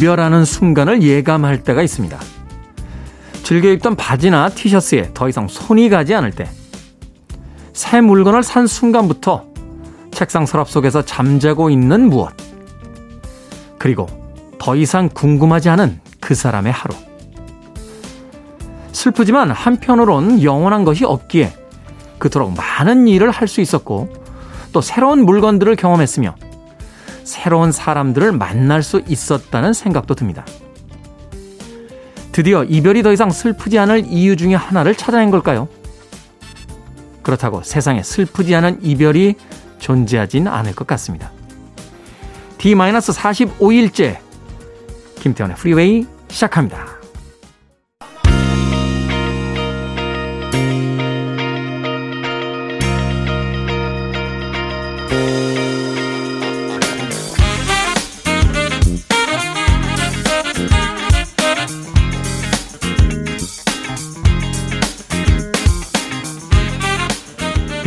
이별하는 순간을 예감할 때가 있습니다. 즐겨 입던 바지나 티셔츠에 더 이상 손이 가지 않을 때, 새 물건을 산 순간부터 책상 서랍 속에서 잠자고 있는 무엇, 그리고 더 이상 궁금하지 않은 그 사람의 하루. 슬프지만 한편으론 영원한 것이 없기에 그토록 많은 일을 할 수 있었고 또 새로운 물건들을 경험했으며 새로운 사람들을 만날 수 있었다는 생각도 듭니다. 드디어 이별이 더 이상 슬프지 않을 이유 중에 하나를 찾아낸 걸까요? 그렇다고 세상에 슬프지 않은 이별이 존재하진 않을 것 같습니다. D-45일째 김태훈의 프리웨이 시작합니다.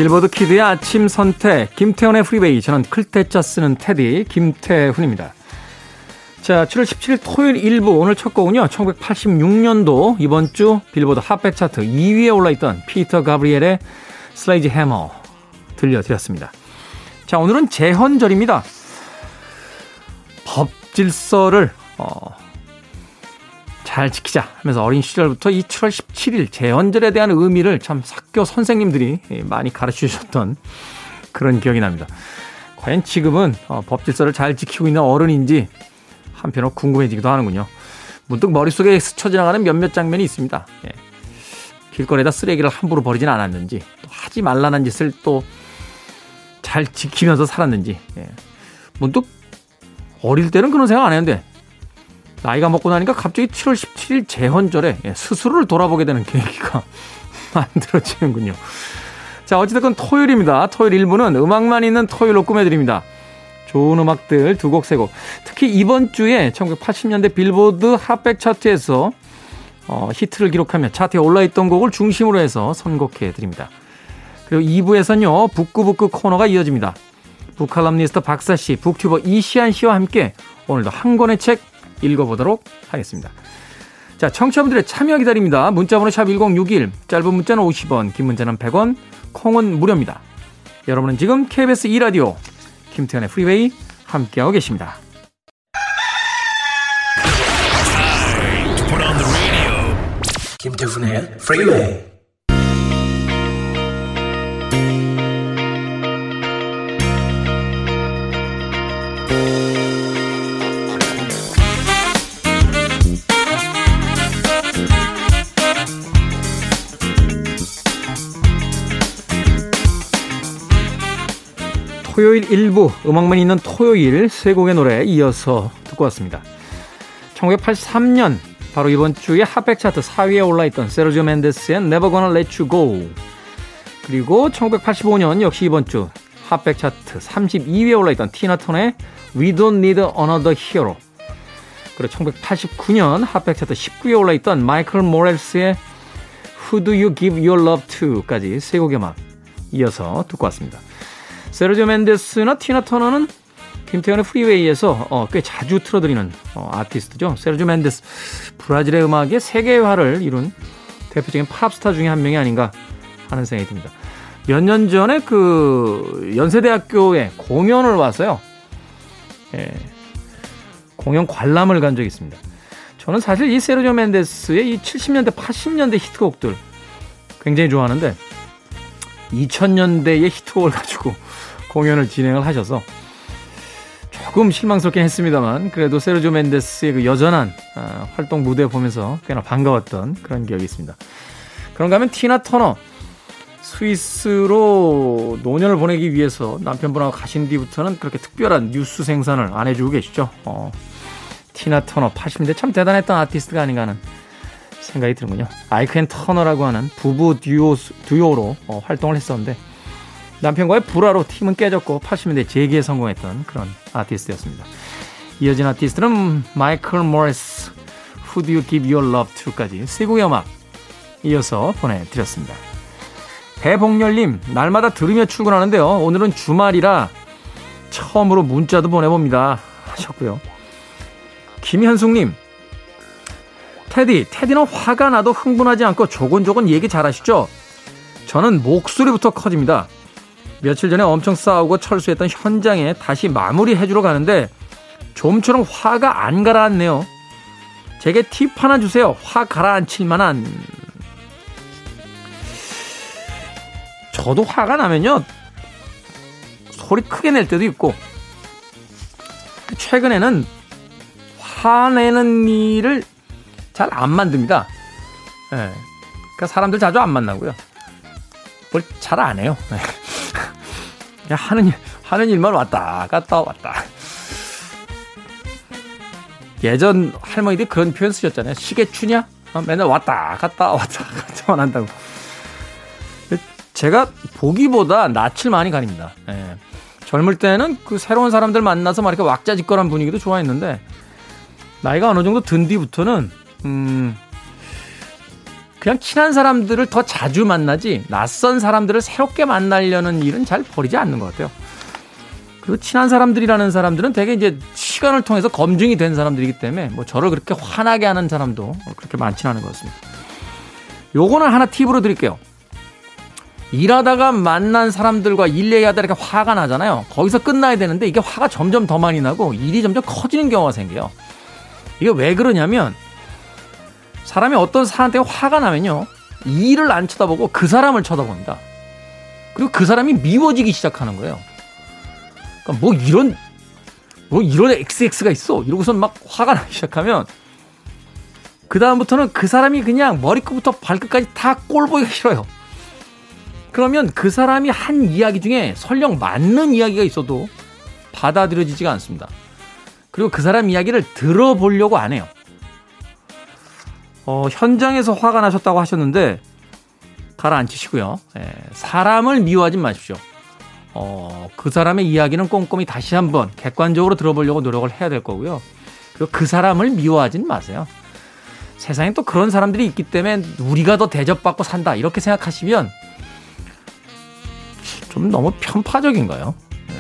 빌보드 kid의 아침 선택, 김태훈의 프리웨이. 저는 클 태 자 쓰는 태디, 김태훈입니다. 자, 7월 17일 토요일 1부 오늘 첫 곡은요. 1986년도 이번 주 빌보드 핫백 차트 2위에 올라있던 피터 가브리엘의 Sledgehammer 들려드렸습니다. 자, 오늘은 제헌절입니다. 법 질서를 어, 잘 지키자 하면서 어린 시절부터 이 7월 17일 제헌절에 대한 의미를 참 학교 선생님들이 많이 가르쳐 주셨던 그런 기억이 납니다. 과연 지금은 어, 법 질서를 잘 지키고 있는 어른인지 한편으로 궁금해지기도 하는군요. 문득 머릿속에 스쳐 지나가는 몇몇 장면이 있습니다. 예. 길거리에다 쓰레기를 함부로 버리진 않았는지, 또 하지 말라는 짓을 또 잘 지키면서 살았는지, 예. 문득 어릴 때는 그런 생각 안 했는데, 나이가 먹고 나니까 갑자기 7월 17일 재헌절에 예, 스스로를 돌아보게 되는 계기가 만들어지는군요. 자, 어찌됐건 토요일입니다. 토요일 1부는 음악만 있는 토요일로 꾸며드립니다. 좋은 음악들 두 곡, 세 곡. 특히 이번 주에 1980년대 빌보드 핫백 차트에서 어, 히트를 기록하며 차트에 올라있던 곡을 중심으로 해서 선곡해 드립니다. 그리고 2부에서는요, 북구북구 코너가 이어집니다. 북칼럼니스트 박사 씨, 북튜버 이시안 씨와 함께 오늘도 한 권의 책 읽어보도록 하겠습니다. 자, 청취자분들의 참여 기다립니다. 문자번호 sharp 1061, 짧은 문자는 50원, 긴 문자는 100원, 콩은 무료입니다. 여러분은 지금 KBS 2라디오 김태훈의 프리웨이 함께하고 계십니다. 김태훈의 프리웨이 토요일 1부 음악만 있는 토요일 세 곡의 노래 이어서 듣고 왔습니다. 1983년 바로 이번 주에 핫백 차트 4위에 올라있던 세르지오 멘데스의 Never Gonna Let You Go 그리고 1985년 역시 이번 주 핫백 차트 32위에 올라있던 티나 턴의 We Don't Need Another Hero 그리고 1989년 핫백 차트 19위에 올라있던 마이클 모렐스의 Who Do You Give Your Love To?까지 세 곡의 음악 이어서 듣고 왔습니다. 세르지오 멘데스나 티나 터너는 김태훈의 프리웨이에서 어, 꽤 자주 틀어드리는 어, 아티스트죠. 세르지오 멘데스 브라질의 음악의 세계화를 이룬 대표적인 팝스타 중에 한 명이 아닌가 하는 생각이 듭니다. 몇 년 전에 그 연세대학교에 공연을 와서요. 예, 공연 관람을 간 적이 있습니다. 저는 사실 이 세르지오 멘데스의 이 70년대, 80년대 히트곡들 굉장히 좋아하는데 2000년대의 히트곡을 가지고 공연을 진행을 하셔서 조금 실망스럽긴 했습니다만 그래도 세르조 멘데스의 그 여전한 어, 활동 무대 보면서 꽤나 반가웠던 그런 기억이 있습니다. 그런가 하면 티나 터너 스위스로 노년을 보내기 위해서 남편분하고 가신 뒤부터는 그렇게 특별한 뉴스 생산을 안 해주고 계시죠. 어, 티나 터너 80년대 참 대단했던 아티스트가 아닌가 하는 생각이 드는군요. 아이크 앤 터너라고 하는 부부 듀오, 듀오로 어, 활동을 했었는데 남편과의 불화로 팀은 깨졌고 80년대 재기에 성공했던 그런 아티스트였습니다. 이어진 아티스트는 마이클 모리스 Who Do You Give Your Love To까지 세 곡의 음악 이어서 보내드렸습니다. 배복렬님 날마다 들으며 출근하는데요. 오늘은 주말이라 처음으로 문자도 보내봅니다 하셨고요. 김현숙님, 테디, 테디는 화가 나도 흥분하지 않고 조곤조곤 얘기 잘하시죠? 저는 목소리부터 커집니다. 며칠 전에 엄청 싸우고 철수했던 현장에 다시 마무리해주러 가는데 좀처럼 화가 안 가라앉네요. 제게 팁 하나 주세요. 화 가라앉힐 만한. 저도 화가 나면요. 소리 크게 낼 때도 있고, 최근에는 화내는 일을 잘 안 만듭니다. 예. 네. 그러니까 사람들 자주 안 만나고요. 뭘 잘 안 해요. 하는 일, 하는 일만 왔다 갔다 왔다. 예전 할머니들이 그런 표현 쓰셨잖아요. 시계 추냐? 어, 맨날 왔다 갔다 왔다 갔다만 한다고. 제가 보기보다 낯을 많이 가립니다. 예. 젊을 때는 그 새로운 사람들 만나서 막 이렇게 왁자지껄한 분위기도 좋아했는데 나이가 어느 정도 든 뒤부터는 음 그냥 친한 사람들을 더 자주 만나지 낯선 사람들을 새롭게 만나려는 일은 잘 버리지 않는 것 같아요. 그리고 친한 사람들이라는 사람들은 되게 이제 시간을 통해서 검증이 된 사람들이기 때문에 뭐 저를 그렇게 화나게 하는 사람도 그렇게 많지는 않은 것 같습니다. 요거는 하나 팁으로 드릴게요. 일하다가 만난 사람들과 일 얘기하다 이렇게 화가 나잖아요. 거기서 끝나야 되는데 이게 화가 점점 더 많이 나고 일이 점점 커지는 경우가 생겨요. 이게 왜 그러냐면 사람이 어떤 사람한테 화가 나면요. 일을 안 쳐다보고 그 사람을 쳐다봅니다. 그리고 그 사람이 미워지기 시작하는 거예요. 그러니까 뭐 이런 뭐 이런 XX가 있어. 이러고선 막 화가 나기 시작하면 그 다음부터는 그 사람이 그냥 머리끝부터 발끝까지 다 꼴보기가 싫어요. 그러면 그 사람이 한 이야기 중에 설령 맞는 이야기가 있어도 받아들여지지가 않습니다. 그리고 그 사람 이야기를 들어보려고 안 해요. 어, 현장에서 화가 나셨다고 하셨는데 가라앉히시고요. 예, 사람을 미워하지 마십시오. 어, 그 사람의 이야기는 꼼꼼히 다시 한번 객관적으로 들어보려고 노력을 해야 될 거고요. 그리고 그 사람을 미워하지는 마세요. 세상에 또 그런 사람들이 있기 때문에 우리가 더 대접받고 산다 이렇게 생각하시면 좀 너무 편파적인가요? 네.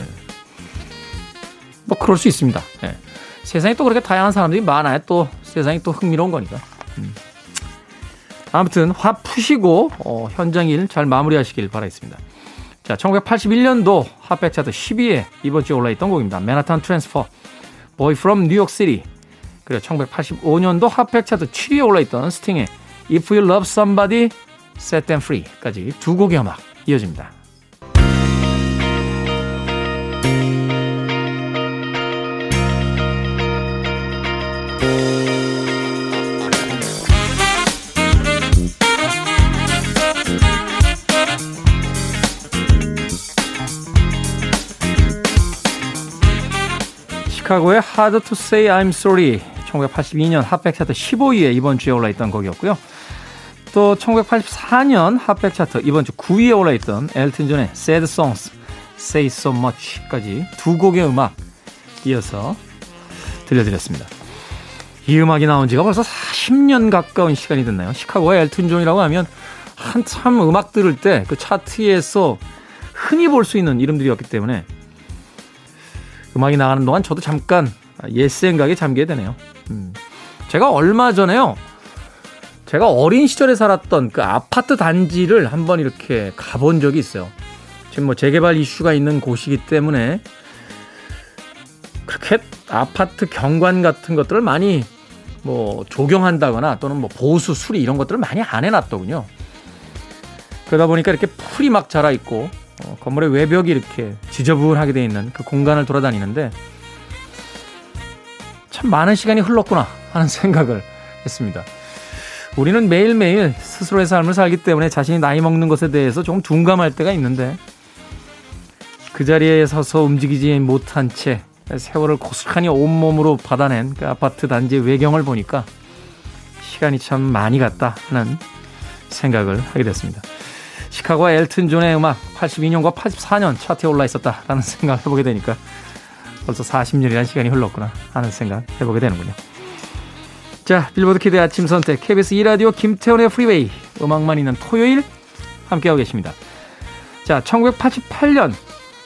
뭐 그럴 수 있습니다. 네. 세상에 또 그렇게 다양한 사람들이 많아야 또 세상이 또 흥미로운 거니까. 음. 아무튼 화 푸시고 어, 현장 일 잘 마무리하시길 바라겠습니다. 자, 1981년도 핫백 차트 10위에 이번 주에 올라있던 곡입니다. 맨하탄 트랜스퍼, Boy from New York City. 그리고 1985년도 핫백 차트 7위에 올라있던 스팅의 If You Love Somebody, Set Them Free까지 두 곡의 음악 이어집니다. 시카고의 Hard to Say I'm Sorry 1982년 핫백 차트 15위에 이번 주에 올라있던 곡이었고요. 또 1984년 핫백 차트 이번 주 9위에 올라있던 엘튼 존의 Sad Songs Say So Much까지 두 곡의 음악 이어서 들려드렸습니다. 이 음악이 나온 지가 벌써 40년 가까운 시간이 됐나요? 시카고의 엘튼 존이라고 하면 한참 음악 들을 때 그 차트에서 흔히 볼 수 있는 이름들이었기 때문에 음악이 나가는 동안 저도 잠깐 옛 생각에 잠기게 되네요. 음. 제가 얼마 전에요. 제가 어린 시절에 살았던 그 아파트 단지를 한번 이렇게 가본 적이 있어요. 지금 뭐 재개발 이슈가 있는 곳이기 때문에 그렇게 아파트 경관 같은 것들을 많이 뭐 조경한다거나 또는 뭐 보수 수리 이런 것들을 많이 안 해놨더군요. 그러다 보니까 이렇게 풀이 막 자라 있고 어, 건물의 외벽이 이렇게 지저분하게 되어 있는 그 공간을 돌아다니는데 참 많은 시간이 흘렀구나 하는 생각을 했습니다. 우리는 매일매일 스스로의 삶을 살기 때문에 자신이 나이 먹는 것에 대해서 조금 둔감할 때가 있는데 그 자리에 서서 움직이지 못한 채 세월을 고스란히 온몸으로 받아낸 그 아파트 단지의 외경을 보니까 시간이 참 많이 갔다 하는 생각을 하게 됐습니다. 시카고와 엘튼 존의 음악 82년과 84년 차트에 올라 있었다라는 생각을 해보게 되니까 벌써 40년이라는 시간이 흘렀구나 하는 생각 해보게 되는군요. 자, 빌보드 kid 아침 선택 KBS 2라디오 김태훈의 프리웨이 음악만 있는 토요일 함께하고 계십니다. 자, 1988년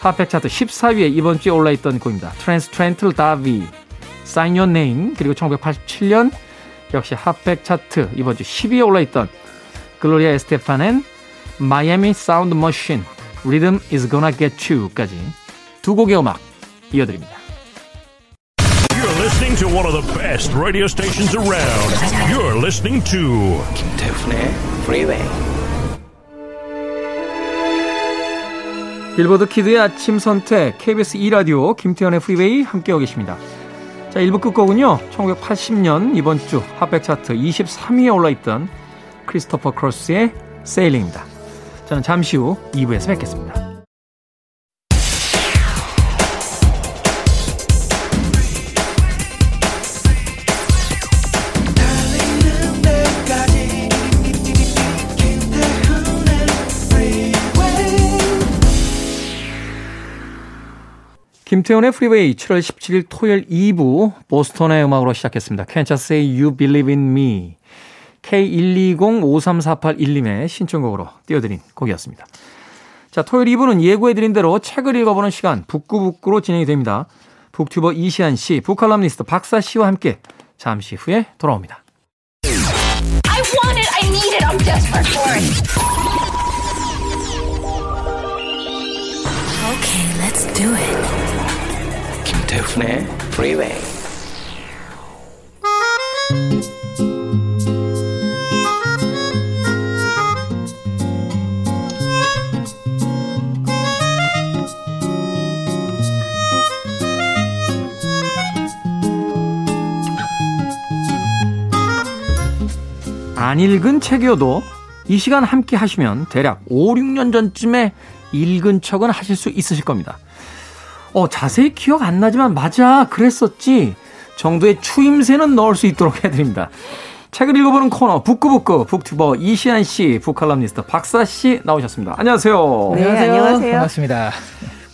hot 백 차트 14위에 이번 주에 올라있던 곡입니다. 테렌스 트렌트 다비 Sign Your Name 그리고 1987년 역시 핫백 차트 이번 주 10위에 올라있던 글로리아 에스테판 의 Miami Sound Machine Rhythm is Gonna Get You까지 두 곡의 음악 이어드립니다. You're listening to one of the best radio stations around. You're listening to 김태훈의 Freeway. 빌보드 키드의 아침 선택 KBS 2라디오 김태현의 프리웨이 함께하고 계십니다. 자, 1부 끝곡은요. 1980년 이번 주 핫백 차트 23위에 올라있던 크리스토퍼 크로스의 세일링입니다. 저는 잠시 후 2부에서 뵙겠습니다. 김태훈의 프리웨이 7월 17일 토요일 2부 보스턴의 음악으로 시작했습니다. Can'tcha say you believe in me. K120-53481님의 신청곡으로 띄워드린 곡이었습니다. 자, 토요일 2부는 예고해드린 대로 책을 읽어보는 시간 북구북구로 진행이 됩니다. 북튜버 이시안 씨, 북칼럼니스트 박사 씨와 함께 잠시 후에 돌아옵니다. I want it, I need it, I'm desperate for it. Okay, let's do it. 김태훈의 Freeway. 안 읽은 책이어도 이 시간 함께 하시면 대략 5, 6년 전쯤에 읽은 척은 하실 수 있으실 겁니다. 어, 자세히 기억 안 나지만 맞아, 그랬었지. 정도의 추임새는 넣을 수 있도록 해드립니다. 책을 읽어보는 코너 북구북구 북튜버 이시안 씨, 북칼럼니스트 박사 씨 나오셨습니다. 안녕하세요. 네, 안녕하세요. 반갑습니다.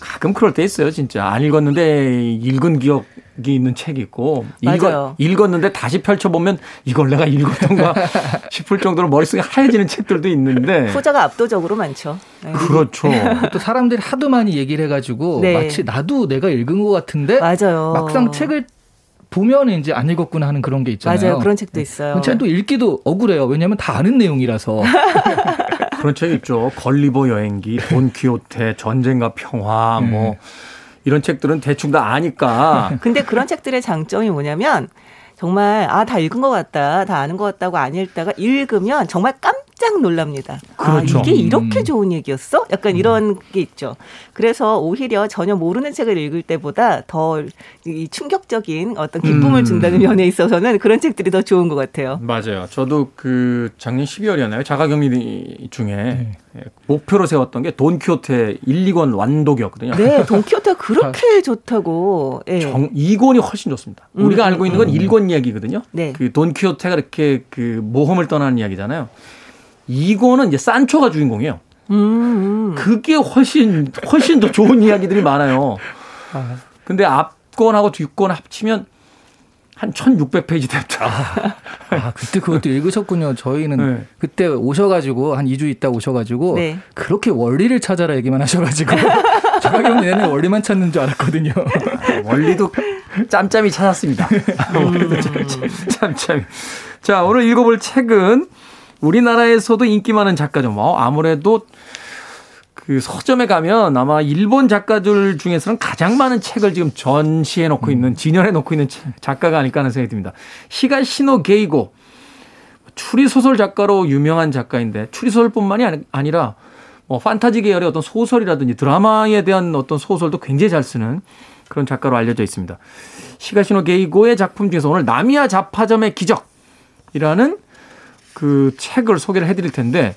가끔 그럴 때 있어요, 진짜. 안 읽었는데 읽은 기억이 있는 책이 있고 읽었, 읽었는데 다시 펼쳐 보면 이걸 내가 읽었던가 싶을 정도로 머릿속에 하얘지는 책들도 있는데 후자가 압도적으로 많죠. 네. 그렇죠. 또 사람들이 하도 많이 얘기를 해 가지고 네. 마치 나도 내가 읽은 것 같은데 맞아요. 막상 책을 보면 이제 안 읽었구나 하는 그런 게 있잖아요. 맞아요. 그런 책도 있어요. 책도 읽기도 억울해요. 왜냐하면 다 아는 내용이라서. 그런 책 있죠. 걸리버 여행기, 돈키호테, 전쟁과 평화, 뭐 음. 뭐 이런 책들은 대충 다 아니까. 근데 그런 책들의 장점이 뭐냐면 정말 아 다 읽은 것 같다, 다 아는 것 같다고 안 읽다가 읽으면 정말 깜 짝 놀랍니다. 아, 그렇죠. 아 이게 이렇게 음. 좋은 얘기였어? 약간 이런 게 있죠. 그래서 오히려 전혀 모르는 책을 읽을 때보다 더 이 충격적인 어떤 기쁨을 음. 준다는 면에 있어서는 그런 책들이 더 좋은 것 같아요. 맞아요. 저도 그 작년 12월이었나요? 자가 격리 중에 네. 목표로 세웠던 게 돈키호테 1, 2권 완독이었거든요. 네, 돈키호테가 그렇게 좋다고. 네. 정, 2권이 훨씬 좋습니다. 음. 우리가 알고 있는 건 음. 1권 이야기거든요. 네. 그 돈키호테가 이렇게 그 모험을 떠나는 이야기잖아요. 2권은 이제 산초가 주인공이에요. 음, 음. 그게 훨씬 훨씬 더 좋은 이야기들이 많아요. 아. 근데 앞권하고 뒷권 합치면 한 1600페이지 됐다. 아, 아, 그때 그것도 읽으셨군요. 저희는 네. 그때 오셔가지고 한 2주 있다 오셔가지고 네. 그렇게 원리를 찾아라 얘기만 하셔가지고 자가격 내내 원리만 찾는 줄 알았거든요. 원리도 짬짬이 찾았습니다. 원리도 짬짬이. 자, 오늘 읽어볼 책은 우리나라에서도 인기 많은 작가죠. 뭐 아무래도 그 서점에 가면 아마 일본 작가들 중에서는 가장 많은 책을 지금 전시해 놓고 있는 음. 진열해 놓고 있는 작가가 아닐까 하는 생각이 듭니다. 히가시노 게이고 추리 소설 작가로 유명한 작가인데 추리 소설뿐만이 아니라 뭐 판타지 계열의 어떤 소설이라든지 드라마에 대한 어떤 소설도 굉장히 잘 쓰는 그런 작가로 알려져 있습니다. 히가시노 게이고의 작품 중에서 오늘 나미야 잡화점의 기적이라는 그 책을 소개를 해드릴 텐데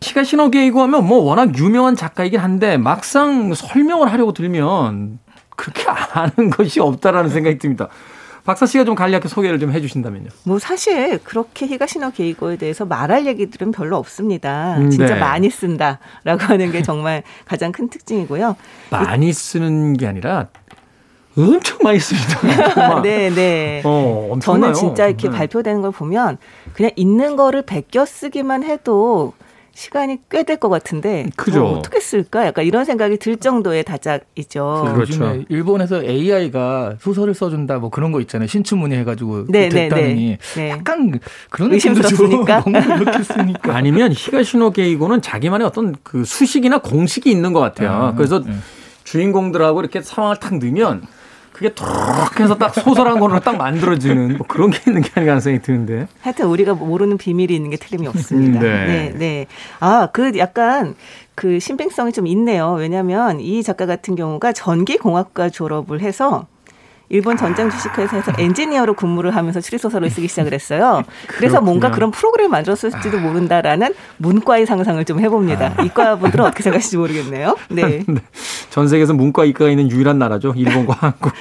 시가 신호계이고 하면 뭐 워낙 유명한 작가이긴 한데 막상 설명을 하려고 들면 그렇게 아는 것이 없다라는 생각이 듭니다. 박사 씨가 좀 간략하게 소개를 좀 해주신다면요. 뭐 사실 그렇게 히가시노 게이고에 대해서 말할 얘기들은 별로 없습니다. 음, 진짜 네. 많이 쓴다라고 하는 게 정말 가장 큰 특징이고요. 많이 쓰는 게 아니라 엄청 많이 씁니다. 네, 네. 어, 저는 진짜 이렇게 네. 발표되는 걸 보면 그냥 있는 거를 베껴 쓰기만 해도 시간이 꽤 될 것 같은데 그죠. 어, 떻게 쓸까? 약간 이런 생각이 들 정도의 다작이죠. 그렇죠. 일본에서 AI가 소설을 써준다 뭐 그런 거 있잖아요. 신춘문예 해가지고 네, 네 됐다니 네. 약간 그런 의심스럽습니까? 아니면 히가시노 게이고는 자기만의 어떤 그 수식이나 공식이 있는 것 같아요. 아, 그래서 네. 주인공들하고 이렇게 상황을 탁 넣으면 그게 톡 해서 딱 소설 한 권으로 딱 만들어지는 뭐 그런 게 있는 게 아닌가 가능성이 드는데. 하여튼 우리가 모르는 비밀이 있는 게 틀림이 없습니다. 네. 네, 네. 아, 그 약간 그 신빙성이 좀 있네요. 왜냐하면 이 작가 같은 경우가 전기공학과 졸업을 해서 일본 전장 주식회사에서 엔지니어로 근무를 하면서 추리소설을 쓰기 시작을 했어요. 그래서 뭔가 그런 프로그램을 만들었을지도 모른다라는 문과의 상상을 좀 해봅니다. 아. 이과 분들은 어떻게 생각하실지 모르겠네요. 네. 네. 전 세계에서 문과 이과가 있는 유일한 나라죠. 일본과 한국.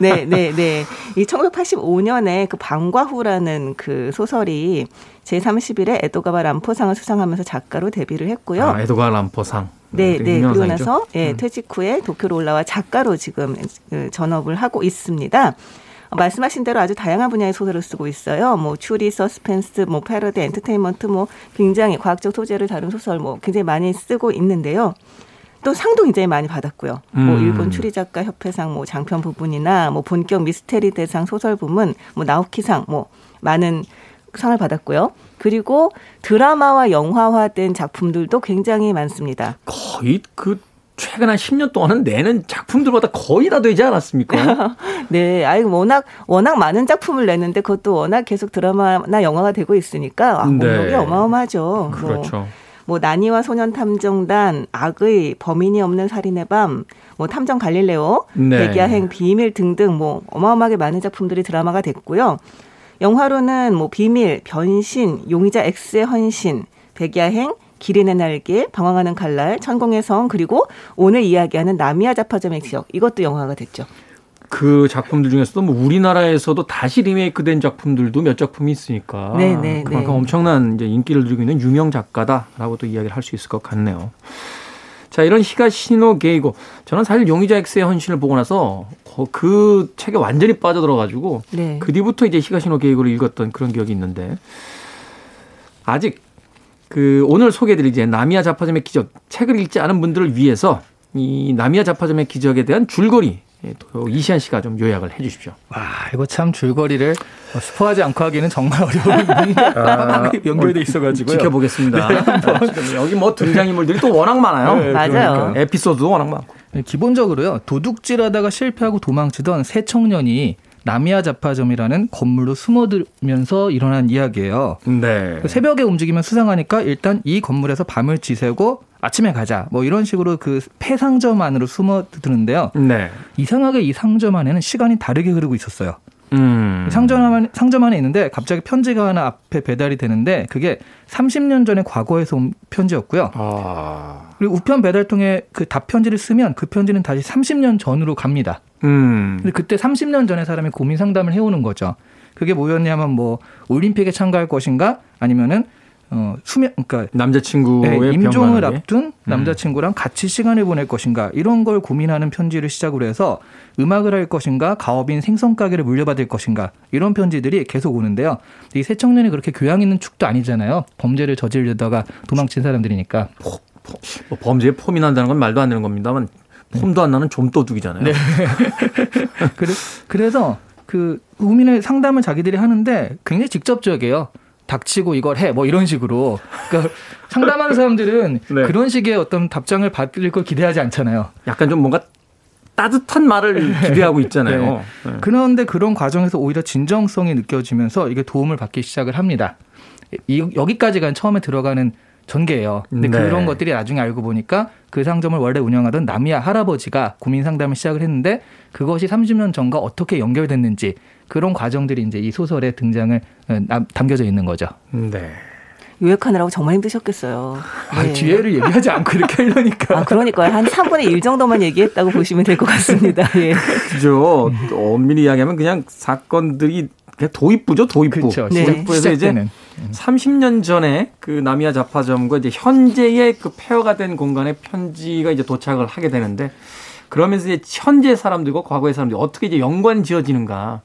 네, 네, 네. 이 1985년에 그 방과후라는 그 소설이 제31회 에도가바 람포상을 수상하면서 작가로 데뷔를 했고요. 아, 에도가바 람포상. 네, 네. 그리고 나서 예, 음. 퇴직 후에 도쿄로 올라와 작가로 지금 그 전업을 하고 있습니다. 말씀하신 대로 아주 다양한 분야의 소설을 쓰고 있어요. 뭐 추리, 서스펜스, 뭐 패러디, 엔터테인먼트, 뭐 굉장히 과학적 소재를 다룬 소설 뭐 굉장히 많이 쓰고 있는데요. 또 상도 굉장히 많이 받았고요. 뭐 음. 뭐 일본 추리 작가 협회상 뭐 장편 부분이나 뭐 본격 미스테리 대상 소설 부문, 뭐 나우키상 뭐 많은 상을 받았고요. 그리고 드라마와 영화화된 작품들도 굉장히 많습니다. 거의 그 최근 한 10년 동안은 내는 작품들보다 거의 다 되지 않았습니까? 네. 아이 워낙 워낙 많은 작품을 내는데 그것도 워낙 계속 드라마나 영화가 되고 있으니까 아, 공력이 네. 어마어마하죠. 그렇죠. 뭐, 뭐 나니와 소년 탐정단, 악의, 범인이 없는 살인의 밤, 뭐 탐정 갈릴레오, 네. 백야행 비밀 등등 뭐 어마어마하게 많은 작품들이 드라마가 됐고요. 영화로는 뭐 비밀, 변신, 용의자 X의 헌신, 백야행, 기린의 날개, 방황하는 칼날, 천공의 성, 그리고 오늘 이야기하는 나미야 자파점의 지역 이것도 영화가 됐죠. 그 작품들 중에서도 뭐 우리나라에서도 다시 리메이크된 작품들도 몇 작품이 있으니까 네네, 네. 그만큼 네. 엄청난 이제 인기를 누리고 있는 유명 작가다라고 또 이야기를 할 수 있을 것 같네요. 자, 이런 히가시노 게이고 저는 사실 용의자 X의 헌신을 보고 나서 그 책에 완전히 빠져들어가지고 네. 그 뒤부터 이제 히가시노 게이고를 읽었던 그런 기억이 있는데 아직 그 오늘 소개해드릴 이제 나미야 자파점의 기적 책을 읽지 않은 분들을 위해서 이 나미야 자파점의 기적에 대한 줄거리 이시안 씨가 좀 요약을 해 주십시오. 와, 이거 참 줄거리를 스포하지 않고 하기는 정말 어려운 아, 연결돼 있어가지고요. 지켜보겠습니다. 네, 네, 여기 뭐 등장인물들이 또 워낙 많아요. 네, 맞아요. 그러니까. 에피소드도 워낙 많고. 네, 기본적으로요. 도둑질하다가 실패하고 도망치던 세 청년이 나미야 자파점이라는 건물로 숨어들면서 일어난 이야기예요. 네. 새벽에 움직이면 수상하니까 일단 이 건물에서 밤을 지새고 아침에 가자. 뭐 이런 식으로 그 폐상점 안으로 숨어드는데요. 네. 이상하게 이 상점 안에는 시간이 다르게 흐르고 있었어요. 음. 상점 안에, 상점 안에 있는데 갑자기 편지가 하나 앞에 배달이 되는데 그게 30년 전에 과거에서 온 편지였고요. 아. 그리고 우편 배달통에 그 답편지를 쓰면 그 편지는 다시 30년 전으로 갑니다. 음. 근데 그때 30년 전에 사람이 고민 상담을 해오는 거죠. 그게 뭐였냐면 뭐 올림픽에 참가할 것인가 아니면은 어, 수면, 그러니까 남자친구의 네, 임종을 앞둔 음. 남자친구랑 같이 시간을 보낼 것인가 이런 걸 고민하는 편지를 시작으로 해서 음악을 할 것인가 가업인 생선 가게를 물려받을 것인가 이런 편지들이 계속 오는데요. 이세 청년이 그렇게 교양 있는 축도 아니잖아요. 범죄를 저지르다가 도망친 사람들이니까. 포, 포, 뭐 범죄에 난다는 건 말도 안 되는 겁니다만 폼도 안 나는 좀도둑이잖아요. 네. 그래, 그래서 그 고민을 상담을 자기들이 하는데 굉장히 직접적이에요. 닥치고 이걸 해. 뭐 이런 식으로. 그러니까 상담하는 사람들은 네. 그런 식의 어떤 답장을 받을 걸 기대하지 않잖아요. 약간 좀 뭔가 따뜻한 말을 기대하고 있잖아요. 네. 네. 그런데 그런 과정에서 오히려 진정성이 느껴지면서 이게 도움을 받기 시작을 합니다. 이, 여기까지가 처음에 들어가는 전개예요. 근데 네. 그런 것들이 나중에 알고 보니까 그 상점을 원래 운영하던 남이야 할아버지가 고민 상담을 시작을 했는데 그것이 30년 전과 어떻게 연결됐는지 그런 과정들이 이제 이 소설에 등장을 어, 담겨져 있는 거죠. 네. 요약하느라고 정말 힘드셨겠어요. 아, 네. 뒤에를 얘기하지 않고 이렇게 하려니까. 아, 그러니까요. 한 3분의 1 정도만 얘기했다고 보시면 될 것 같습니다. 예. 그죠. 엄밀히 이야기하면 그냥 사건들이 도입부죠, 도입부. 그렇죠. 시작부에서 네. 이제 30년 전에 그 나미야 자파점과 이제 현재의 그 폐허가 된 공간에 편지가 이제 도착을 하게 되는데 그러면서 이제 현재 사람들과 과거의 사람들이 어떻게 이제 연관 지어지는가.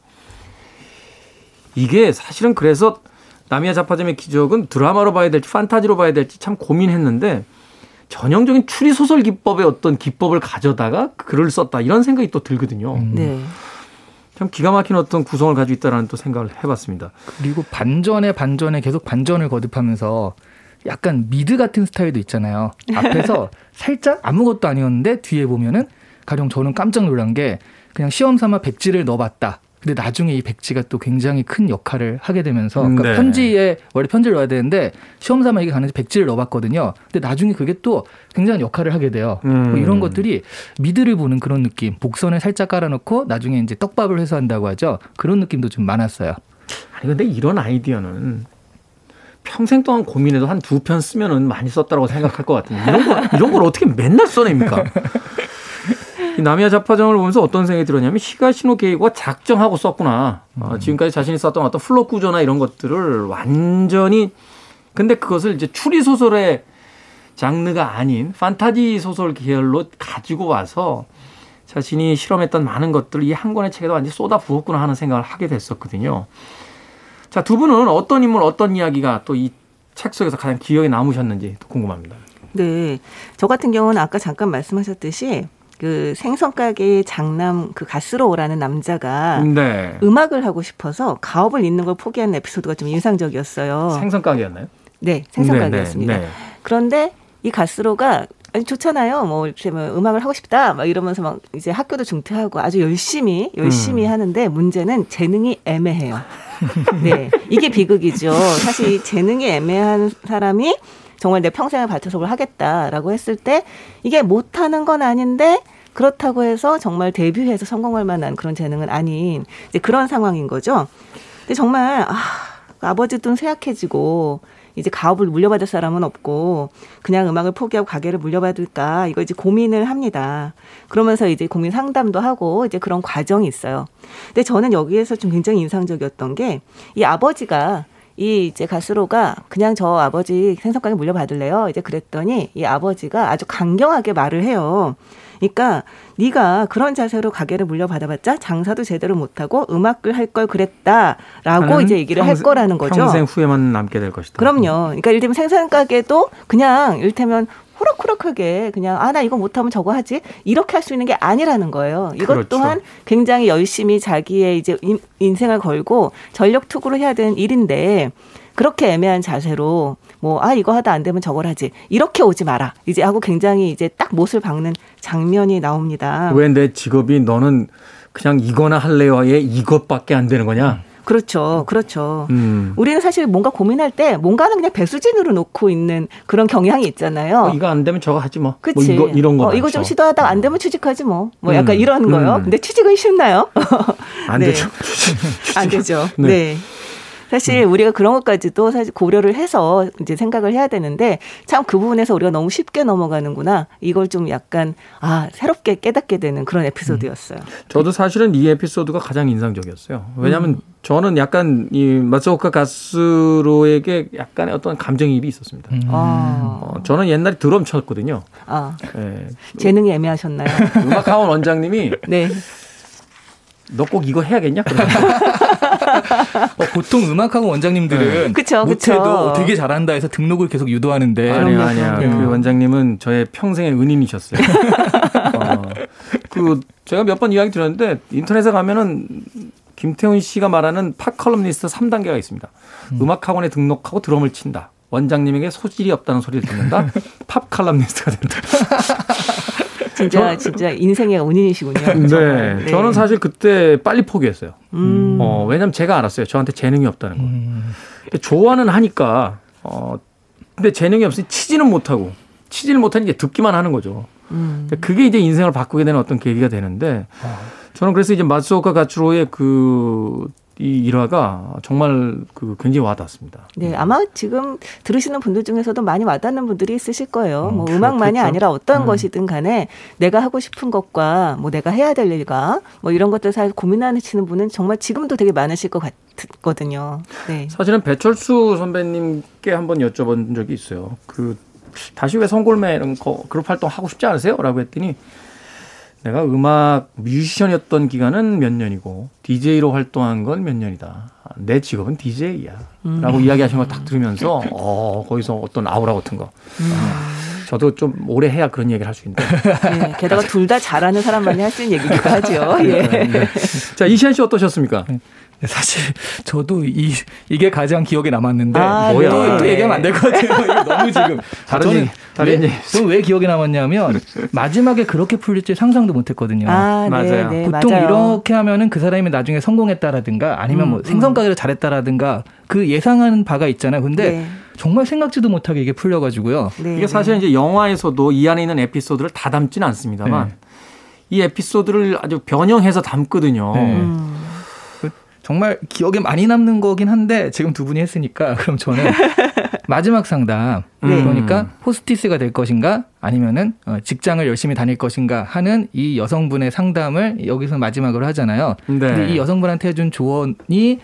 이게 사실은 그래서 나미야 자파점의 기적은 드라마로 봐야 될지 판타지로 봐야 될지 참 고민했는데 전형적인 추리 소설 기법의 어떤 기법을 가져다가 글을 썼다 이런 생각이 또 들거든요. 음. 네. 참 기가 막힌 어떤 구성을 가지고 있다라는 또 생각을 해봤습니다. 그리고 반전에 반전에 계속 반전을 거듭하면서 약간 미드 같은 스타일도 있잖아요. 앞에서 살짝 아무것도 아니었는데 뒤에 보면은 가령 저는 깜짝 놀란 게 그냥 시험 삼아 백지를 넣어봤다. 근데 나중에 이 백지가 또 굉장히 큰 역할을 하게 되면서 그러니까 네. 편지에 원래 편지를 넣어야 되는데 시험 삼아 이게 가는지 백지를 넣어봤거든요. 근데 나중에 그게 또 굉장히 역할을 하게 돼요. 뭐 음. 뭐 이런 것들이 미드를 보는 그런 느낌. 복선을 살짝 깔아놓고 나중에 이제 떡밥을 회수한다고 하죠. 그런 느낌도 좀 많았어요. 아니 근데 이런 아이디어는 평생 동안 고민해도 한 두 편 쓰면은 많이 썼다고 생각할 것 같은데 이런 거 이런 걸 어떻게 맨날 써냅니까? 이 나미야 잡화점을 보면서 어떤 생각이 들었냐면 히가시노 게이고가 작정하고 썼구나. 어, 음. 지금까지 자신이 썼던 어떤 플롯 구조나 이런 것들을 완전히 근데 그것을 이제 추리 소설의 장르가 아닌 판타지 소설 계열로 가지고 와서 자신이 실험했던 많은 것들을 이 한 권의 책에도 완전히 쏟아 부었구나 하는 생각을 하게 됐었거든요. 자, 두 분은 어떤 인물, 어떤 이야기가 또 이 책 속에서 가장 기억에 남으셨는지 궁금합니다. 네. 저 같은 경우는 아까 잠깐 말씀하셨듯이 그 생선 가게 장남 그 가스로 오라는 남자가 네. 음악을 하고 싶어서 가업을 잇는 걸 포기한 에피소드가 좀 인상적이었어요. 생선 가게였나요? 네, 생선 네, 네, 가게였습니다. 네, 그런데 이 가스로가 아니 좋잖아요. 뭐 이렇게 뭐 음악을 하고 싶다 막 이러면서 막 이제 학교도 중퇴하고 아주 열심히 열심히 음. 하는데 문제는 재능이 애매해요. 네, 이게 비극이죠. 사실 재능이 애매한 사람이 정말 내 평생을 바쳐서 뭘 하겠다라고 했을 때 이게 못하는 건 아닌데 그렇다고 해서 정말 데뷔해서 성공할 만한 그런 재능은 아닌 이제 그런 상황인 거죠. 근데 정말 아, 아버지 돈 쇠약해지고 이제 가업을 물려받을 사람은 없고 그냥 음악을 포기하고 가게를 물려받을까 이거 이제 고민을 합니다. 그러면서 이제 고민 상담도 하고 이제 그런 과정이 있어요. 근데 저는 여기에서 좀 굉장히 인상적이었던 게 이 아버지가 이 이제 가스로가 그냥 저 아버지 생선가게 물려받을래요. 이제 그랬더니 이 아버지가 아주 강경하게 말을 해요. 그러니까 네가 그런 자세로 가게를 물려받아봤자 장사도 제대로 못하고 음악을 할 걸 그랬다라고 이제 얘기를 평생, 할 거라는 거죠. 평생 후회만 남게 될 것이다. 그럼요. 그러니까 이를테면 생선 가게도 그냥 이를테면 호락호락하게 그냥 아 나 이거 못하면 저거 하지 이렇게 할 수 있는 게 아니라는 거예요. 이것 그렇죠. 또한 굉장히 열심히 자기의 이제 인생을 걸고 전력 투구를 해야 되는 일인데 그렇게 애매한 자세로 뭐 아 이거 하다 안 되면 저걸 하지 이렇게 오지 마라 이제 하고 굉장히 이제 딱 못을 박는 장면이 나옵니다. 왜 내 직업이 너는 그냥 이거나 할래요에 이것밖에 안 되는 거냐? 그렇죠. 그렇죠. 음. 우리는 사실 뭔가 고민할 때 뭔가는 그냥 배수진으로 놓고 있는 그런 경향이 있잖아요. 어, 이거 안 되면 저거 하지 뭐. 그치. 뭐 이거, 이런 거. 어, 이거 좀 시도하다가 안 되면 취직하지 뭐. 뭐 약간 음. 이런 거요. 음. 근데 취직은 쉽나요? 안 네. 되죠. 안 되죠. 네. 네. 사실 음. 우리가 그런 것까지도 사실 고려를 해서 이제 생각을 해야 되는데 참 그 부분에서 우리가 너무 쉽게 넘어가는구나. 이걸 좀 약간 아 새롭게 깨닫게 되는 그런 에피소드였어요. 음. 저도 사실은 이 에피소드가 가장 인상적이었어요. 왜냐하면 음. 저는 약간 이 마츠오카 가스로에게 약간의 어떤 감정이입이 있었습니다. 음. 아. 어, 저는 옛날에 드럼 쳤거든요. 아. 네. 재능이 애매하셨나요? 음악학원 원장님이 네. 너 꼭 이거 해야겠냐? 어, 보통 음악학원 원장님들은 그쵸, 못해도 그쵸. 되게 잘한다 해서 등록을 계속 유도하는데 아니야 아니야 그 원장님은 저의 평생의 은인이셨어요. 어, 그 제가 몇 번 이야기 들었는데 인터넷에 가면은 김태훈 씨가 말하는 팝 칼럼니스트 3단계가 있습니다. 음. 음악학원에 등록하고 드럼을 친다. 원장님에게 소질이 없다는 소리를 듣는다. 팝 칼럼니스트가 된다. 진짜 진짜 인생의 은인이시군요. 네, 네, 저는 사실 그때 빨리 포기했어요. 음. 어, 왜냐면 제가 알았어요. 저한테 재능이 없다는 거. 음. 좋아는 하니까 어, 근데 재능이 없으니 치지는 못하고 치지를 못하니 이제 듣기만 하는 거죠. 음. 그게 이제 인생을 바꾸게 되는 어떤 계기가 되는데 아. 저는 그래서 이제 마츠오카 가츠로의 그 이 일화가 정말 그 굉장히 와닿습니다. 네, 아마 지금 들으시는 분들 중에서도 많이 와닿는 분들이 있으실 거예요. 음, 뭐 음악만이 아니라 어떤 음. 것이든 간에 내가 하고 싶은 것과 뭐 내가 해야 될 일과 뭐 이런 것들 사이 고민하시는 분은 정말 지금도 되게 많으실 것 같거든요. 네. 사실은 배철수 선배님께 한번 여쭤본 적이 있어요. 그 다시 왜 성골매 이런 거 그룹 활동 하고 싶지 않으세요? 라고 했더니 내가 음악 뮤지션이었던 기간은 몇 년이고 DJ로 활동한 건 몇 년이다. 내 직업은 DJ야. 음. 라고 이야기하신 걸 딱 들으면서 어, 거기서 어떤 아우라 같은 거. 음. 저도 좀 오래 해야 그런 얘기를 할 수 있는데. 네, 게다가 둘 다 잘하는 사람만이 할 수 있는 얘기기도 하죠. 예. 네. 자, 이시안 씨 어떠셨습니까? 네. 사실 저도 이 이게 가장 기억에 남았는데 아, 뭐야 또, 또 네. 얘기하면 안 될 것 같아요. 너무 지금 다른 저는 다른 왜, 저는 왜 기억에 남았냐면 마지막에 그렇게 풀릴지 상상도 못했거든요. 아, 네, 맞아요. 네, 보통 맞아요. 이렇게 하면은 그 사람이 나중에 성공했다라든가 아니면 뭐 음, 뭐 생선 가게를 음. 잘했다라든가 그 예상하는 바가 있잖아요. 근데 네. 정말 생각지도 못하게 이게 풀려가지고요. 네, 이게 사실 이제 영화에서도 이 안에 있는 에피소드를 다 담지는 않습니다만 이 에피소드를 아주 변형해서 담거든요. 음. 정말 기억에 많이 남는 거긴 한데 지금 두 분이 했으니까 그럼 저는 마지막 상담 네. 그러니까 호스티스가 될 것인가 아니면은 어, 직장을 열심히 다닐 것인가 하는 이 여성분의 상담을 여기서 마지막으로 하잖아요. 네. 근데 이 여성분한테 해준 조언이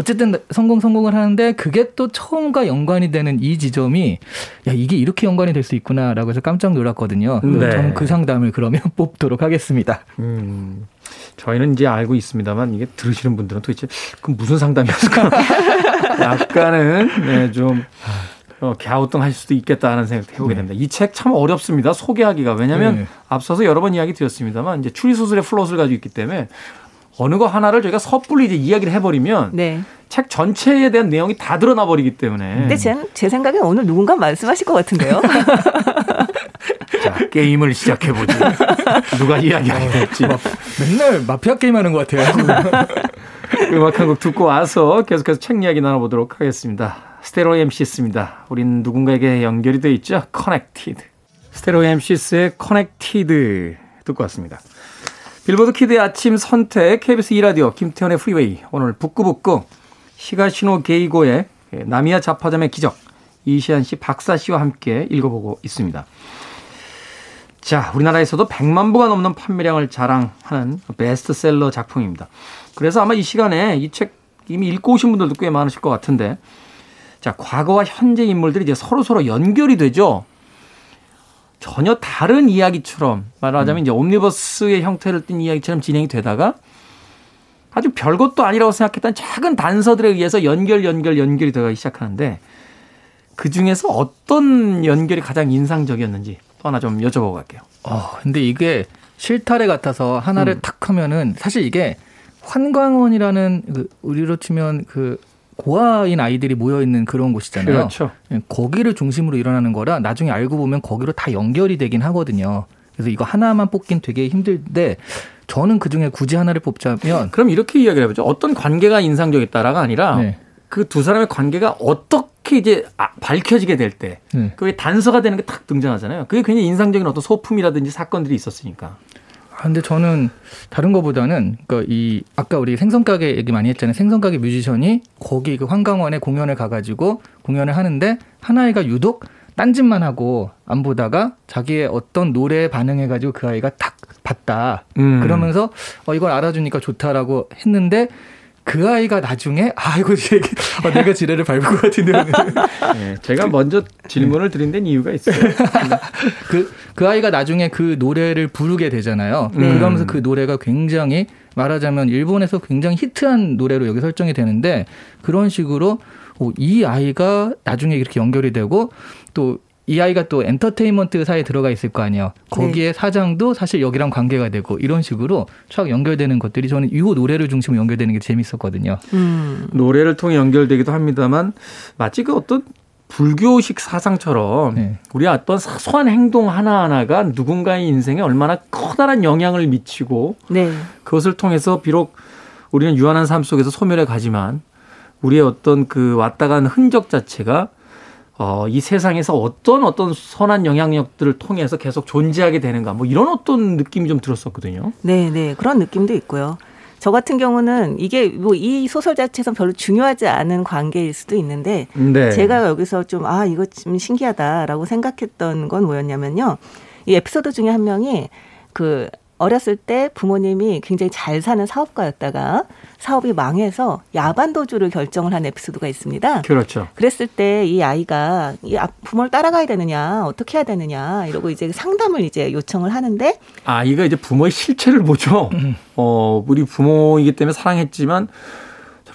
어쨌든 성공 성공을 하는데 그게 또 처음과 연관이 되는 이 지점이 야 이게 이렇게 연관이 될 수 있구나라고 해서 깜짝 놀랐거든요. 네. 저는 그 상담을 그러면 뽑도록 하겠습니다. 음. 저희는 이제 알고 있습니다만 이게 들으시는 분들은 도대체 그 무슨 상담이었을까? 약간은 네, 좀 어, 갸우뚱하실 수도 있겠다 하는 생각 해보게 네. 됩니다. 이책 참 어렵습니다. 소개하기가. 왜냐하면 네. 앞서서 여러 번 이야기 드렸습니다만 이제 추리소설의 플롯을 가지고 있기 때문에 어느 거 하나를 저희가 섣불리 이제 이야기를 해버리면 네. 책 전체에 대한 내용이 다 드러나 버리기 때문에. 근데 제, 제 생각에 오늘 누군가 말씀하실 것 같은데요. 자, 게임을 시작해보지. 누가 이야기하게 될지. 맨날 마피아 게임 하는 것 같아요. 음악 한 곡 듣고 와서 계속해서 책 이야기 나눠보도록 하겠습니다. Stereo MC's입니다. 우린 누군가에게 연결이 돼 있죠. Connected. Stereo MC's의 Connected 듣고 왔습니다. 빌보드 키드의 아침 선택 KBS 2라디오 김태훈의 프리웨이 오늘 북구북구 히가시노 게이고의 나미야 잡화점의 기적 이시안 씨 박사 씨와 함께 읽어보고 있습니다. 자, 우리나라에서도 100만 부가 넘는 판매량을 자랑하는 베스트셀러 작품입니다. 그래서 아마 이 시간에 이 책 이미 읽고 오신 분들도 꽤 많으실 것 같은데, 자, 과거와 현재 인물들이 이제 서로서로 연결이 되죠. 전혀 다른 이야기처럼 말하자면 음. 이제 옴니버스의 형태를 띈 이야기처럼 진행이 되다가 아주 별것도 아니라고 생각했던 작은 단서들에 의해서 연결, 연결, 연결이 되기 시작하는데 그 중에서 어떤 연결이 가장 인상적이었는지 또 하나 좀 여쭤보고 갈게요. 어, 근데 이게 실타래 같아서 하나를 음. 탁 하면은 사실 이게 환광원이라는 그 우리로 치면 그 고아인 아이들이 모여 있는 그런 곳이잖아요. 그렇죠. 예, 거기를 중심으로 일어나는 거라 나중에 알고 보면 거기로 다 연결이 되긴 하거든요. 그래서 이거 하나만 뽑긴 되게 힘들데 저는 그 중에 굳이 하나를 뽑자면 그럼 이렇게 이야기를 해보죠. 어떤 관계가 인상적이었다가 아니라 네. 그두 사람의 관계가 어떻게 이제 아, 밝혀지게 될 때, 네. 그게 단서가 되는 게 탁 등장하잖아요. 그게 굉장히 인상적인 어떤 소품이라든지 사건들이 있었으니까. 아, 근데 저는 다른 것보다는 그이 아까 우리 생선 가게 얘기 많이 했잖아요. 생선 가게 뮤지션이 거기 그 환강원에 공연을 가가지고 공연을 하는데 하나이가 유독 딴짓만 하고 안 보다가 자기의 어떤 노래에 반응해가지고 그 아이가 딱 봤다. 음. 그러면서 어 이걸 알아주니까 좋다라고 했는데 그 아이가 나중에 아이고 이게 어, 내가 지뢰를 밟을 것 같은데 네, 제가 먼저 질문을 드린 데는 이유가 있어요. 그, 그 아이가 나중에 그 노래를 부르게 되잖아요. 음. 그러면서 그 노래가 굉장히 말하자면 일본에서 굉장히 히트한 노래로 여기 설정이 되는데 그런 식으로 어, 이 아이가 나중에 이렇게 연결이 되고 또 이 아이가 또 엔터테인먼트 사이에 들어가 있을 거 아니에요. 거기에 네. 사장도 사실 여기랑 관계가 되고 이런 식으로 쫙 연결되는 것들이 저는 이 노래를 중심으로 연결되는 게 재밌었거든요. 음. 노래를 통해 연결되기도 합니다만 마치 그 어떤 불교식 사상처럼 네. 우리 어떤 사소한 행동 하나하나가 누군가의 인생에 얼마나 커다란 영향을 미치고 네. 그것을 통해서 비록 우리는 유한한 삶 속에서 소멸해 가지만 우리의 어떤 그 왔다 간 흔적 자체가 어, 이 세상에서 어떤 어떤 선한 영향력들을 통해서 계속 존재하게 되는가 뭐 이런 어떤 느낌이 좀 들었었거든요. 네, 네. 그런 느낌도 있고요. 저 같은 경우는 이게 뭐 이 소설 자체에서 별로 중요하지 않은 관계일 수도 있는데 네. 제가 여기서 좀 아, 이거 좀 신기하다라고 생각했던 건 뭐였냐면요. 이 에피소드 중에 한 명이 그 어렸을 때 부모님이 굉장히 잘 사는 사업가였다가 사업이 망해서 야반도주를 결정을 한 에피소드가 있습니다. 그렇죠. 그랬을 때 이 아이가 이 아, 부모를 따라가야 되느냐, 어떻게 해야 되느냐 이러고 이제 상담을 이제 요청을 하는데 아이가 이제 부모의 실체를 보죠. 음. 어, 우리 부모이기 때문에 사랑했지만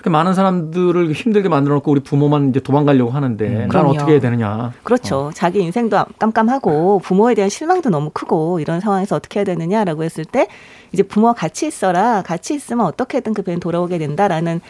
많은 사람들을 힘들게 만들어 놓고 우리 부모만 이제 도망가려고 하는데 음, 난 어떻게 해야 되느냐. 그렇죠. 어. 자기 인생도 깜깜하고 부모에 대한 실망도 너무 크고 이런 상황에서 어떻게 해야 되느냐라고 했을 때 이제 부모와 같이 있어라. 같이 있으면 어떻게든 그 배는 돌아오게 된다라는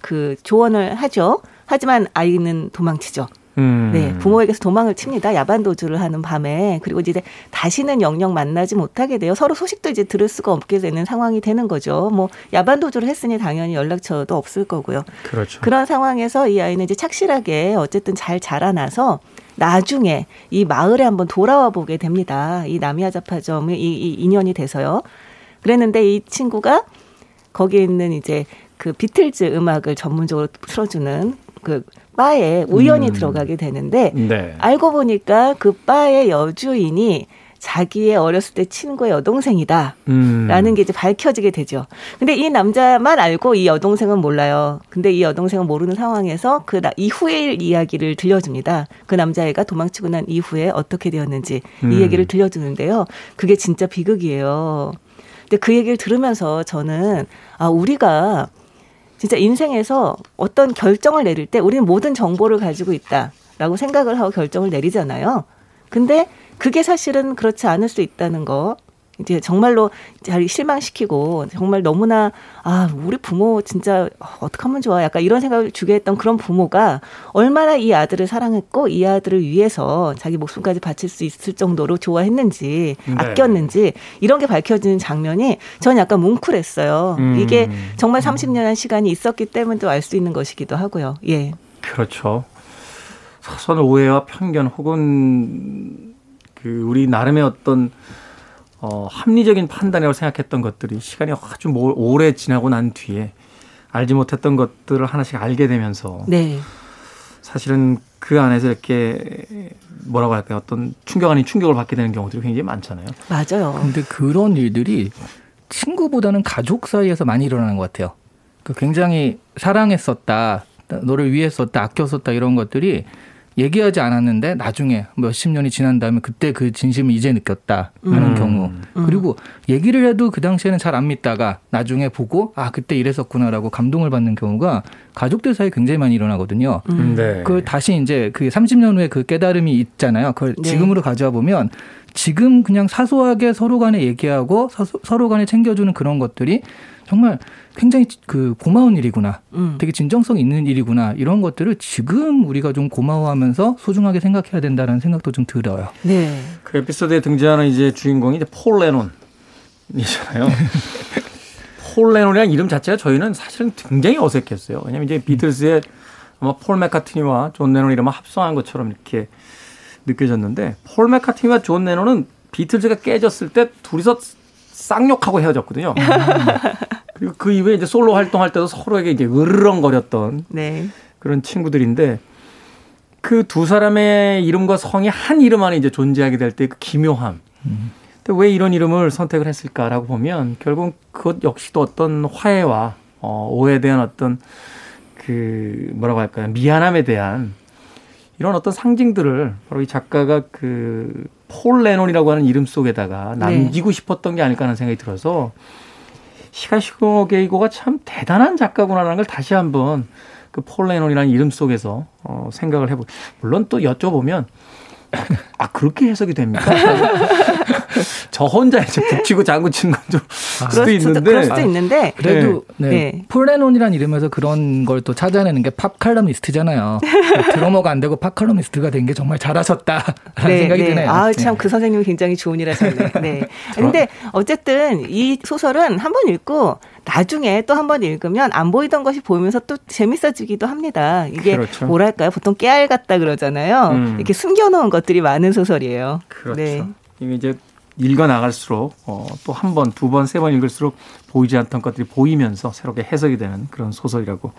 그 조언을 하죠. 하지만 아이는 도망치죠. 음. 네, 부모에게서 도망을 칩니다. 야반 도주를 하는 밤에 그리고 이제 다시는 영영 만나지 못하게 돼요. 서로 소식도 이제 들을 수가 없게 되는 상황이 되는 거죠. 뭐 야반 도주를 했으니 당연히 연락처도 없을 거고요. 그렇죠. 그런 상황에서 이 아이는 이제 착실하게 어쨌든 잘 자라나서 나중에 이 마을에 한번 돌아와 보게 됩니다. 이 나미야 자파점이 이, 이 인연이 돼서요. 그랬는데 이 친구가 거기에 있는 이제 그 비틀즈 음악을 전문적으로 틀어주는 그 바에 우연히 음. 들어가게 되는데 네. 알고 보니까 그 바의 여주인이 자기의 어렸을 때 친구의 여동생이다. 음. 라는 게 이제 밝혀지게 되죠. 근데 이 남자만 알고 이 여동생은 몰라요. 근데 이 여동생은 모르는 상황에서 그 이후의 이야기를 들려줍니다. 그 남자애가 도망치고 난 이후에 어떻게 되었는지 음. 이 얘기를 들려주는데요. 그게 진짜 비극이에요. 근데 그 얘기를 들으면서 저는 아, 우리가 진짜 인생에서 어떤 결정을 내릴 때 우리는 모든 정보를 가지고 있다라고 생각을 하고 결정을 내리잖아요. 근데 그게 사실은 그렇지 않을 수 있다는 거 이제 정말로 잘 실망시키고 정말 너무나 아 우리 부모 진짜 어떻게 하면 좋아 약간 이런 생각을 주게 했던 그런 부모가 얼마나 이 아들을 사랑했고 이 아들을 위해서 자기 목숨까지 바칠 수 있을 정도로 좋아했는지 네. 아꼈는지 이런 게 밝혀지는 장면이 전 약간 뭉클했어요. 음. 이게 정말 30년의 시간이 있었기 때문에도 알수 있는 것이기도 하고요. 예. 그렇죠. 사선 오해와 편견 혹은 그 우리 나름의 어떤 어, 합리적인 판단이라고 생각했던 것들이 시간이 아주 오래 지나고 난 뒤에 알지 못했던 것들을 하나씩 알게 되면서 네. 사실은 그 안에서 이렇게 뭐라고 할까요? 어떤 충격 아닌 충격을 받게 되는 경우들이 굉장히 많잖아요. 맞아요. 근데 그런 일들이 친구보다는 가족 사이에서 많이 일어나는 것 같아요. 그 굉장히 사랑했었다, 너를 위했었다, 아꼈었다 이런 것들이 얘기하지 않았는데 나중에 몇십 년이 지난 다음에 그때 그 진심을 이제 느꼈다 하는 음. 경우 음. 그리고 얘기를 해도 그 당시에는 잘 안 믿다가 나중에 보고 아 그때 이랬었구나라고 감동을 받는 경우가 가족들 사이에 굉장히 많이 일어나거든요. 음. 네. 그 다시 이제 그 30년 후에 그 깨달음이 있잖아요. 그걸 네. 지금으로 가져와 보면 지금 그냥 사소하게 서로 간에 얘기하고 서로 간에 챙겨주는 그런 것들이 정말 굉장히 그 고마운 일이구나. 음. 되게 진정성 있는 일이구나. 이런 것들을 지금 우리가 좀 고마워하면서 소중하게 생각해야 된다는 생각도 좀 들어요. 네. 그 에피소드에 등장하는 이제 주인공이 이제 폴 레논이잖아요. 폴 레논이라는 이름 자체가 저희는 사실은 굉장히 어색했어요. 왜냐하면 이제 비틀스의 아마 폴 맥카트니와 존 레논 이름을 합성한 것처럼 이렇게 느껴졌는데 폴 맥카트니와 존 레논은 비틀즈가 깨졌을 때 둘이서 쌍욕하고 헤어졌거든요. 그리고 그 이후에 이제 솔로 활동할 때도 서로에게 이제 으르렁거렸던 네. 그런 친구들인데 그 두 사람의 이름과 성이 한 이름 안에 이제 존재하게 될 때 그 기묘함. 음. 근데 왜 이런 이름을 선택을 했을까라고 보면 결국 그것 역시도 어떤 화해와 어, 오해에 대한 어떤 그 뭐라고 할까요 미안함에 대한 이런 어떤 상징들을 바로 이 작가가 그 폴 레논이라고 하는 이름 속에다가 남기고 네. 싶었던 게 아닐까 하는 생각이 들어서 히가시노 게이고가 참 대단한 작가구나라는 걸 다시 한번 그 폴 레논이라는 이름 속에서 어, 생각을 해보. 물론 또 여쭤보면 아 그렇게 해석이 됩니까? 저 혼자 이제 북치고 장구 친 건좀 아, 수도 있는데 그럴 수도 있는데 그래도 네. 네. 폴레논이란 이름에서 그런 걸 또 찾아내는 게 팝 칼럼니스트잖아요. 드러머가 안 되고 팝 칼럼니스트가 된 게 정말 잘하셨다라는 네, 생각이 네. 드네요. 아 참그 네. 선생님이 굉장히 좋은 일 하셨네. 네. 근데 어쨌든 이 소설은 한 번 읽고 나중에 또 한 번 읽으면 안 보이던 것이 보이면서 또 재밌어지기도 합니다. 이게 그렇죠. 뭐랄까요? 보통 깨알 같다 그러잖아요. 음. 이렇게 숨겨놓은 것들이 많은 소설이에요. 그렇죠. 네. 이게 이제 읽어 나갈수록 어, 또 한 번, 두 번, 세 번 읽을수록 보이지 않던 것들이 보이면서 새롭게 해석이 되는 그런 소설이라고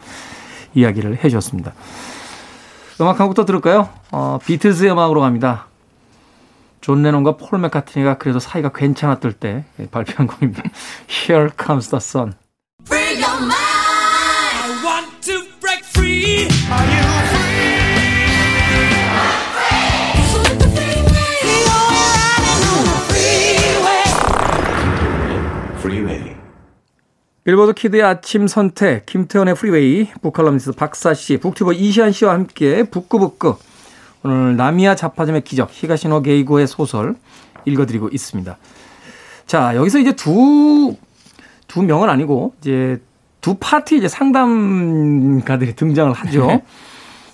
이야기를 해 주셨습니다. 음악 한 곡 더 들을까요? 어, 비틀즈의 음악으로 갑니다. 존 레논과 폴 맥카트니가 그래도 사이가 괜찮았을 때 발표한 곡입니다. Here comes the sun. 빌보드 키드의 아침 선택, 김태훈의 프리웨이, 북칼럼니스트 박사 씨, 북튜버 이시안 씨와 함께 북구북구 오늘 나미야 잡화점의 기적 히가시노 게이고의 소설 읽어드리고 있습니다. 자 여기서 이제 두 두 명은 아니고 이제 두 파티 이제 상담가들이 등장을 하죠. 네.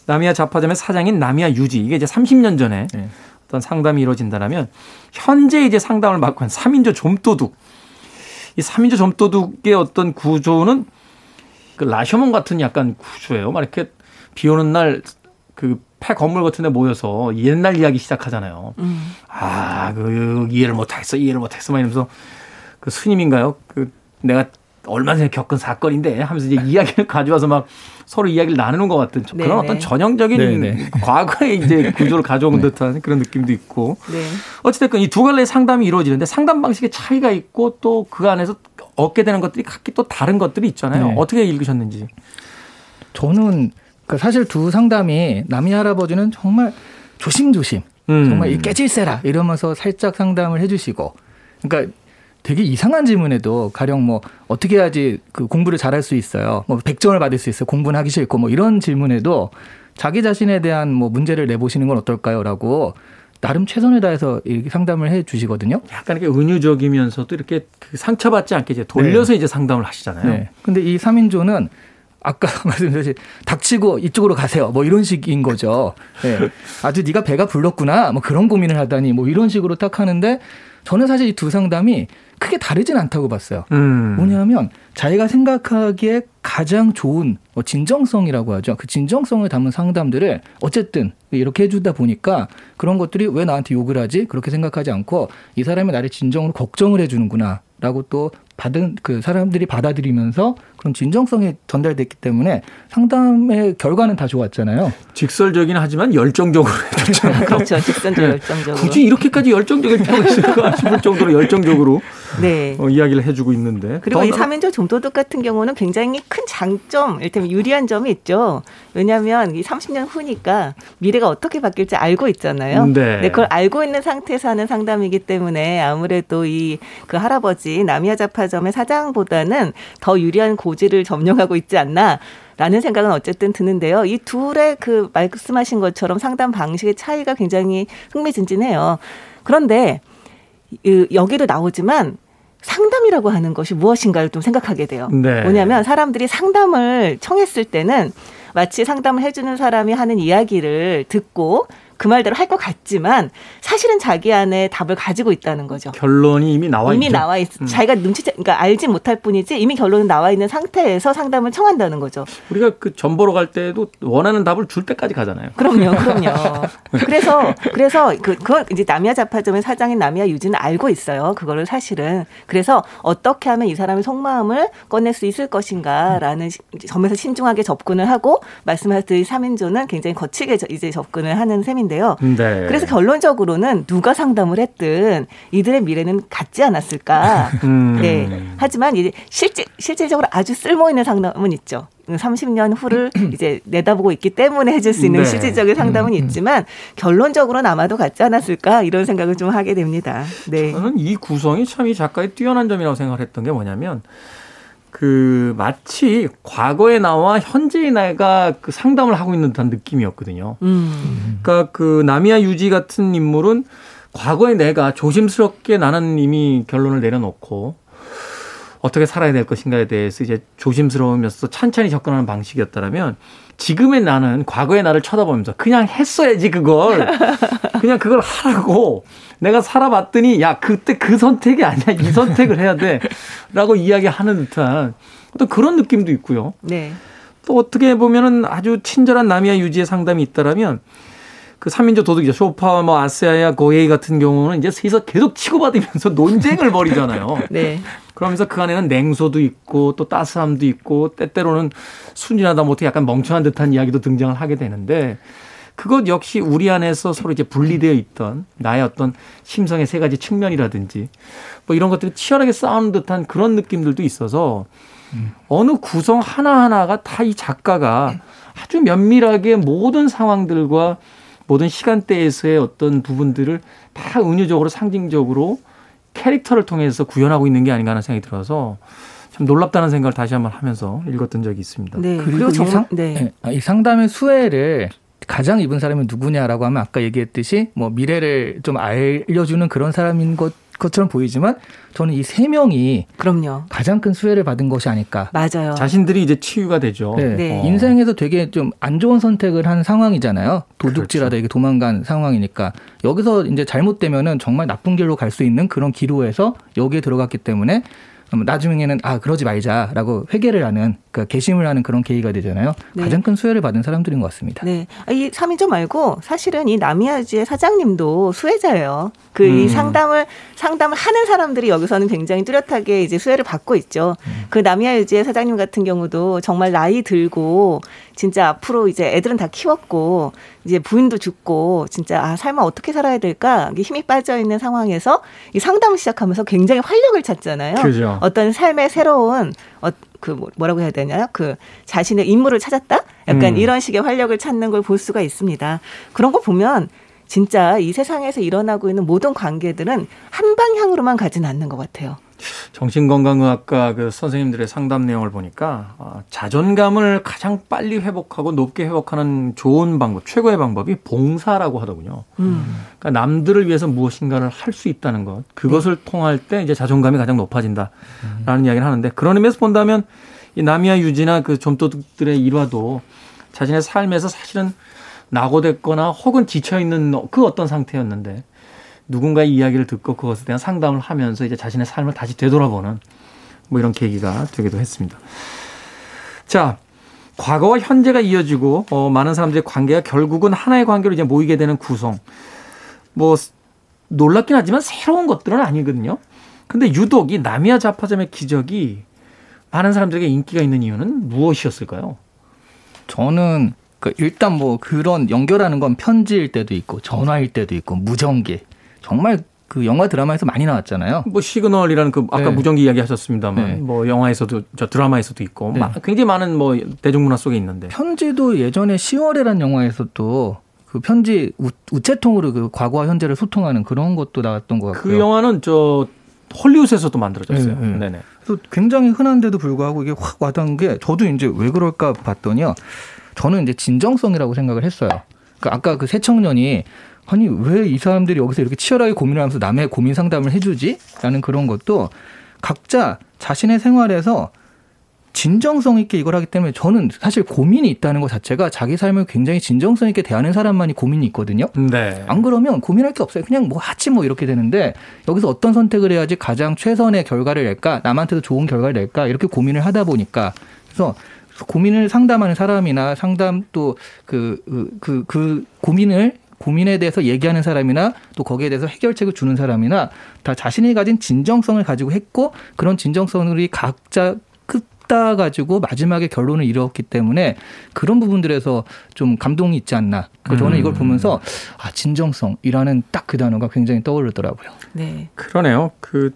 나미야 잡화점의 사장인 나미야 유지 이게 이제 30년 전에 네. 어떤 상담이 이루어진다면 현재 이제 상담을 맡고 있는 3인조 좀도둑 이 3인조 좀도둑의 어떤 구조는 그 라셔몬 같은 약간 구조예요. 막 이렇게 비 오는 날 그 폐 건물 같은 데 모여서 옛날 이야기 시작하잖아요. 음. 아, 그, 이해를 못 하겠어, 이해를 못 했어. 막 이러면서 그 스님인가요? 그 내가 얼마 전에 겪은 사건인데 하면서 이제 이야기를 가져와서 막 서로 이야기를 나누는 것 같은 그런 네네. 어떤 전형적인 네네. 과거의 이제 구조를 가져온 네. 듯한 그런 느낌도 있고. 네. 어찌됐건 이 두 갈래의 상담이 이루어지는데 상담 방식의 차이가 있고 또 그 안에서 얻게 되는 것들이 각기 또 다른 것들이 있잖아요. 네. 어떻게 읽으셨는지. 저는 그 사실 두 상담이 남이 할아버지는 정말 조심조심 음. 정말 이 깨질세라 이러면서 살짝 상담을 해주시고 그러니까 되게 이상한 질문에도 가령 뭐 어떻게 해야지 그 공부를 잘할 수 있어요 뭐 100점을 받을 수 있어요 공부는 하기 싫고 뭐 이런 질문에도 자기 자신에 대한 뭐 문제를 내보시는 건 어떨까요라고 나름 최선을 다해서 이렇게 상담을 해 주시거든요. 약간 이렇게 은유적이면서도 이렇게 그 상처받지 않게 이제 돌려서 네. 이제 상담을 하시잖아요. 네. 근데 이 3인조는 아까 말씀드렸듯이 닥치고 이쪽으로 가세요. 뭐 이런 식인 거죠. 네. 아주 네가 배가 불렀구나. 뭐 그런 고민을 하다니 뭐 이런 식으로 딱 하는데 저는 사실 이 두 상담이 크게 다르진 않다고 봤어요. 음. 뭐냐면 자기가 생각하기에 가장 좋은 뭐 진정성이라고 하죠. 그 진정성을 담은 상담들을 어쨌든 이렇게 해주다 보니까 그런 것들이 왜 나한테 욕을 하지? 그렇게 생각하지 않고 이 사람이 나를 진정으로 걱정을 해주는구나. 라고 또 받은 그 사람들이 받아들이면서 그런 진정성이 전달됐기 때문에 상담의 결과는 다 좋았잖아요. 직설적이긴 하지만 열정적으로 해줬잖아요. 그렇죠. 직선적 네. 열정적으로. 굳이 이렇게까지 열정적일 필요가 있을까 싶을 정도로 열정적으로 네. 어, 이야기를 해주고 있는데. 그리고 이 삼인조 좀도둑 같은 경우는 굉장히 큰 장점, 일테면 유리한 점이 있죠. 왜냐하면 이 30년 후니까 미래가 어떻게 바뀔지 알고 있잖아요. 네. 네. 그걸 알고 있는 상태에서 하는 상담이기 때문에 아무래도 이 그 할아버지 남이아 자파점의 사장보다는 더 유리한 고 지를 점령하고 있지 않나. 라는 생각은 어쨌든 드는데요. 이 둘의 그 말씀하신 것처럼 상담 방식의 차이가 굉장히 흥미진진해요. 그런데 여기도 나오지만 상담이라고 하는 것이 무엇인가를 좀 생각하게 돼요. 네. 뭐냐면 사람들이 상담을 청했을 때는 마치 상담을 해주는 사람이 하는 이야기를 듣고 그 말대로 할 것 같지만 사실은 자기 안에 답을 가지고 있다는 거죠. 결론이 이미 나와 이미 있죠. 나와 있. 음. 자기가 눈치 그러니까 알지 못할 뿐이지 이미 결론은 나와 있는 상태에서 상담을 청한다는 거죠. 우리가 그 전 보러 갈 때도 원하는 답을 줄 때까지 가잖아요. 그럼요, 그럼요. 그래서 그래서 그 그걸 이제 남이아 자파점의 사장인 남이아 유진은 알고 있어요. 그거를 사실은 그래서 어떻게 하면 이 사람의 속마음을 꺼낼 수 있을 것인가라는 점에서 신중하게 접근을 하고 말씀하셨듯이 3인조는 굉장히 거칠게 이제 접근을 하는 셈인데. 있는데요. 네. 그래서 결론적으로는 누가 상담을 했든 이들의 미래는 같지 않았을까. 음. 네. 하지만 이제 실제 실질적으로 아주 쓸모 있는 상담은 있죠. 30년 후를 이제 내다보고 있기 때문에 해줄 수 있는 네. 실질적인 상담은 음. 있지만 결론적으로는 아마도 같지 않았을까 이런 생각을 좀 하게 됩니다. 네. 저는 이 구성이 참 이 작가의 뛰어난 점이라고 생각을 했던 게 뭐냐면 그 마치 과거에 나와 현재의 나가 그 상담을 하고 있는 듯한 느낌이었거든요. 음. 그러니까 그 나미야 유지 같은 인물은 과거의 내가 조심스럽게 나는 이미 결론을 내려놓고 어떻게 살아야 될 것인가에 대해서 이제 조심스러우면서 천천히 접근하는 방식이었다면 지금의 나는 과거의 나를 쳐다보면서 그냥 했어야지 그걸 그냥 그걸 하라고 내가 살아봤더니 야 그때 그 선택이 아니야 이 선택을 해야 돼라고 이야기하는 듯한 어떤 그런 느낌도 있고요. 네. 또 어떻게 보면은 아주 친절한 남이야 유지의 상담이 있다라면 그 3인조 도둑이죠. 쇼파, 뭐, 아세아야, 고에이 같은 경우는 이제 세서 계속 치고받으면서 논쟁을 벌이잖아요. 네. 그러면서 그 안에는 냉소도 있고 또 따스함도 있고 때때로는 순진하다 못해 약간 멍청한 듯한 이야기도 등장을 하게 되는데 그것 역시 우리 안에서 서로 이제 분리되어 있던 나의 어떤 심성의 세 가지 측면이라든지 뭐 이런 것들이 치열하게 싸우는 듯한 그런 느낌들도 있어서 어느 구성 하나하나가 다 이 작가가 아주 면밀하게 모든 상황들과 모든 시간대에서의 어떤 부분들을 다 은유적으로 상징적으로 캐릭터를 통해서 구현하고 있는 게 아닌가 하는 생각이 들어서 참 놀랍다는 생각을 다시 한번 하면서 읽었던 적이 있습니다. 네. 그리고, 그리고 정, 상, 네. 네. 아, 이 상담의 수혜를 가장 입은 사람이 누구냐라고 하면 아까 얘기했듯이 뭐 미래를 좀 알려주는 그런 사람인 것 것처럼 보이지만 저는 이 세 명이 그럼요. 가장 큰 수혜를 받은 것이 아닐까. 맞아요. 자신들이 이제 치유가 되죠. 네. 네. 어. 인생에서 되게 좀 안 좋은 선택을 한 상황이잖아요. 도둑질하다 그렇죠. 이게 도망간 상황이니까 여기서 이제 잘못되면은 정말 나쁜 길로 갈 수 있는 그런 기로에서 여기에 들어갔기 때문에 나중에는 아 그러지 말자라고 회개를 하는 그러니까 개심을 하는 그런 계기가 되잖아요. 네. 가장 큰 수혜를 받은 사람들인 것 같습니다. 네, 아, 이 3인조 말고 사실은 이 나미아주의 사장님도 수혜자예요. 그이 음. 상담을 상담을 하는 사람들이 여기서는 굉장히 뚜렷하게 이제 수혜를 받고 있죠. 음. 그 나미아유지의 사장님 같은 경우도 정말 나이 들고 진짜 앞으로 이제 애들은 다 키웠고 이제 부인도 죽고 진짜 아 삶을 어떻게 살아야 될까 힘이 빠져 있는 상황에서 이 상담을 시작하면서 굉장히 활력을 찾잖아요. 그죠. 어떤 삶의 새로운 어, 그 뭐, 뭐라고 해야 되나요? 그 자신의 인물을 찾았다? 약간 음. 이런 식의 활력을 찾는 걸 볼 수가 있습니다. 그런 거 보면 진짜 이 세상에서 일어나고 있는 모든 관계들은 한 방향으로만 가진 않는 것 같아요. 정신건강의학과 그 선생님들의 상담 내용을 보니까 어, 자존감을 가장 빨리 회복하고 높게 회복하는 좋은 방법, 최고의 방법이 봉사라고 하더군요. 음. 그러니까 남들을 위해서 무엇인가를 할 수 있다는 것, 그것을 네. 통할 때 이제 자존감이 가장 높아진다라는 음. 이야기를 하는데 그런 의미에서 본다면 이 나미야 유지나 그 좀도둑들의 일화도 자신의 삶에서 사실은 낙오됐거나 혹은 지쳐 있는 그 어떤 상태였는데 누군가의 이야기를 듣고 그것에 대한 상담을 하면서 이제 자신의 삶을 다시 되돌아보는 뭐 이런 계기가 되기도 했습니다. 자, 과거와 현재가 이어지고 어, 많은 사람들의 관계가 결국은 하나의 관계로 이제 모이게 되는 구성. 뭐 놀랍긴 하지만 새로운 것들은 아니거든요. 근데 유독 이 나미야 자파점의 기적이 많은 사람들에게 인기가 있는 이유는 무엇이었을까요? 저는 그 일단 뭐 그런 연결하는 건 편지일 때도 있고 전화일 때도 있고 무전기 정말 그 영화 드라마에서 많이 나왔잖아요. 뭐 시그널이라는 그 아까 네. 무전기 이야기 하셨습니다만 네. 뭐 영화에서도 저 드라마에서도 있고 네. 굉장히 많은 뭐 대중문화 속에 있는데 편지도 예전에 10월에란 영화에서도 그 편지 우, 우체통으로 그 과거와 현재를 소통하는 그런 것도 나왔던 것 같고요. 그 영화는 저 헐리우드에서도 만들어졌어요. 네, 네. 네 그래서 굉장히 흔한데도 불구하고 이게 확 와닿은 게 저도 이제 왜 그럴까 봤더니요. 저는 이제 진정성이라고 생각을 했어요. 그 아까 그 새 청년이 아니 왜 이 사람들이 여기서 이렇게 치열하게 고민을 하면서 남의 고민 상담을 해주지? 라는 그런 것도 각자 자신의 생활에서 진정성 있게 이걸 하기 때문에 저는 사실 고민이 있다는 것 자체가 자기 삶을 굉장히 진정성 있게 대하는 사람만이 고민이 있거든요. 네. 안 그러면 고민할 게 없어요. 그냥 뭐 하지 뭐 이렇게 되는데 여기서 어떤 선택을 해야지 가장 최선의 결과를 낼까 남한테도 좋은 결과를 낼까 이렇게 고민을 하다 보니까 그래서 고민을 상담하는 사람이나 상담 또그그 그, 그 고민을 고민에 대해서 얘기하는 사람이나 또 거기에 대해서 해결책을 주는 사람이나 다 자신이 가진 진정성을 가지고 했고 그런 진정성이 각자 끝다 가지고 마지막에 결론을 이뤘기 때문에 그런 부분들에서 좀 감동이 있지 않나. 그래서 저는 이걸 음. 보면서 아 진정성이라는 딱 그 단어가 굉장히 떠오르더라고요. 네. 그러네요. 그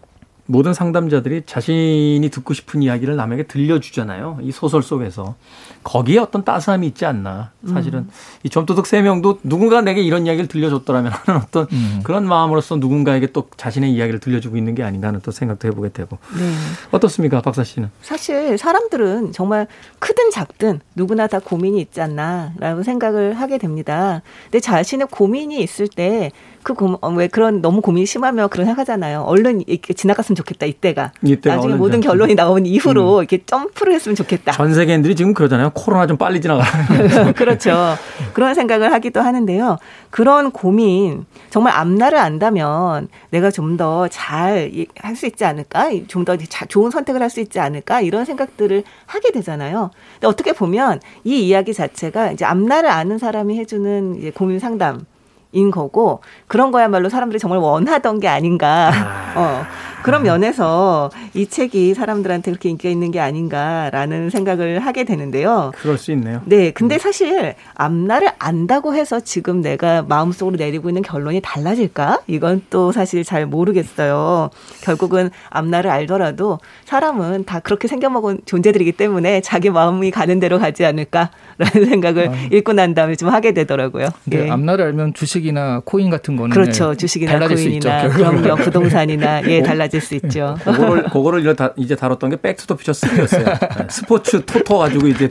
모든 상담자들이 자신이 듣고 싶은 이야기를 남에게 들려주잖아요. 이 소설 속에서. 거기에 어떤 따스함이 있지 않나. 사실은 음. 이 점도둑 세 명도 누군가 내게 이런 이야기를 들려줬더라면 하는 어떤 음. 그런 마음으로서 누군가에게 또 자신의 이야기를 들려주고 있는 게 아닌가 하는 또 생각도 해보게 되고. 네. 어떻습니까, 박사 씨는? 사실 사람들은 정말 크든 작든 누구나 다 고민이 있지 않나라고 생각을 하게 됩니다. 근데 자신의 고민이 있을 때 그 고, 어, 왜 그런 너무 고민이 심하면 그런 생각하잖아요. 얼른 이렇게 지나갔으면 좋겠다 이때가. 이때가 나중에 모든 결론이 나온 이후로 음. 이렇게 점프를 했으면 좋겠다. 전 세계인들이 지금 그러잖아요. 코로나 좀 빨리 지나가. 그렇죠. 그런 생각을 하기도 하는데요. 그런 고민 정말 앞날을 안다면 내가 좀 더 잘 할 수 있지 않을까? 좀 더 좋은 선택을 할 수 있지 않을까? 이런 생각들을 하게 되잖아요. 근데 어떻게 보면 이 이야기 자체가 이제 앞날을 아는 사람이 해주는 이제 고민 상담. 인 거고 그런 거야말로 사람들이 정말 원하던 게 아닌가. 아. 어. 그런 면에서 이 책이 사람들한테 그렇게 인기가 있는 게 아닌가라는 생각을 하게 되는데요. 그럴 수 있네요. 네, 근데 사실 앞날을 안다고 해서 지금 내가 마음속으로 내리고 있는 결론이 달라질까? 이건 또 사실 잘 모르겠어요. 결국은 앞날을 알더라도 사람은 다 그렇게 생겨먹은 존재들이기 때문에 자기 마음이 가는 대로 가지 않을까라는 생각을 아. 읽고 난 다음에 좀 하게 되더라고요. 네, 예. 앞날을 알면 주식이나 코인 같은 거는 그렇죠. 주식이나 코인이나 그럼요. 부동산이나 예 달라질 수 있죠. 그거를 그거를 이제 다뤘던 게 Back to the Future 3였어요. 스포츠 토토 가지고 이제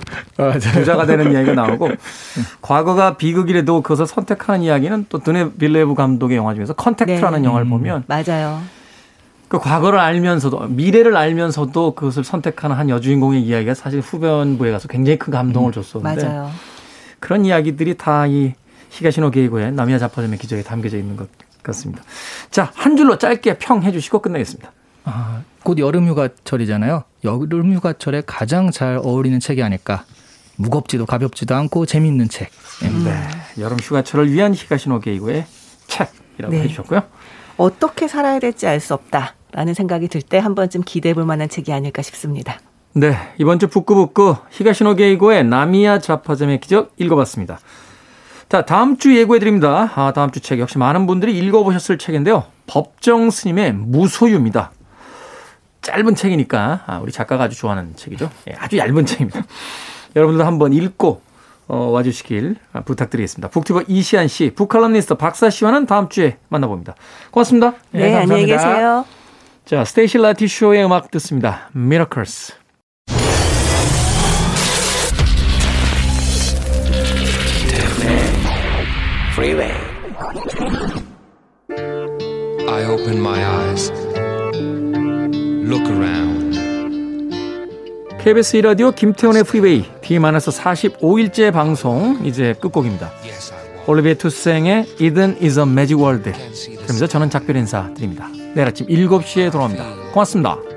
부자가 되는 이야기가 나오고 과거가 비극이라도 그것을 선택하는 이야기는 또 드니 빌뇌브 감독의 영화 중에서 Contact라는 네. 영화를 보면 음, 맞아요. 그 과거를 알면서도 미래를 알면서도 그것을 선택하는 한 여주인공의 이야기가 사실 후반부에 가서 굉장히 큰 감동을 음, 줬었는데 맞아요. 그런 이야기들이 다 이 히가시노 게이고의 나미야 자파점의 기적에 담겨져 있는 것 같습니다. 자, 한 줄로 짧게 평해 주시고 끝내겠습니다. 아, 곧 여름 휴가철이잖아요. 여름 휴가철에 가장 잘 어울리는 책이 아닐까. 무겁지도 가볍지도 않고 재미있는 책. 네. 네. 여름 휴가철을 위한 히가시노 게이고의 책이라고 네. 해주셨고요. 어떻게 살아야 될지 알 수 없다라는 생각이 들 때 한 번쯤 기대해 볼 만한 책이 아닐까 싶습니다. 네, 이번 주 북구북구 히가시노 게이고의 나미야 좌파점의 기적 읽어봤습니다. 자, 다음 주 예고해 드립니다. 아, 다음 주 책 역시 많은 분들이 읽어보셨을 책인데요. 법정 스님의 무소유입니다. 짧은 책이니까 아, 우리 작가가 아주 좋아하는 책이죠. 예, 아주 얇은 책입니다. 여러분들 한번 읽고 어, 와주시길 부탁드리겠습니다. 북튜버 이시안 씨, 북칼럼니스트 박사 씨와는 다음 주에 만나봅니다. 고맙습니다. 네, 네 안녕히 계세요. 자, 스테이시 라티쇼의 음악 듣습니다. Miracles. I open my eyes. Look around. KBS 1라디오 김태훈의 프리웨이 D-45일째 방송 이제 끝곡입니다. 올리비에 투생의 Eden is a Magic World 그러면서 저는 작별 인사 드립니다. 내일 아침 7시에 돌아옵니다. 고맙습니다.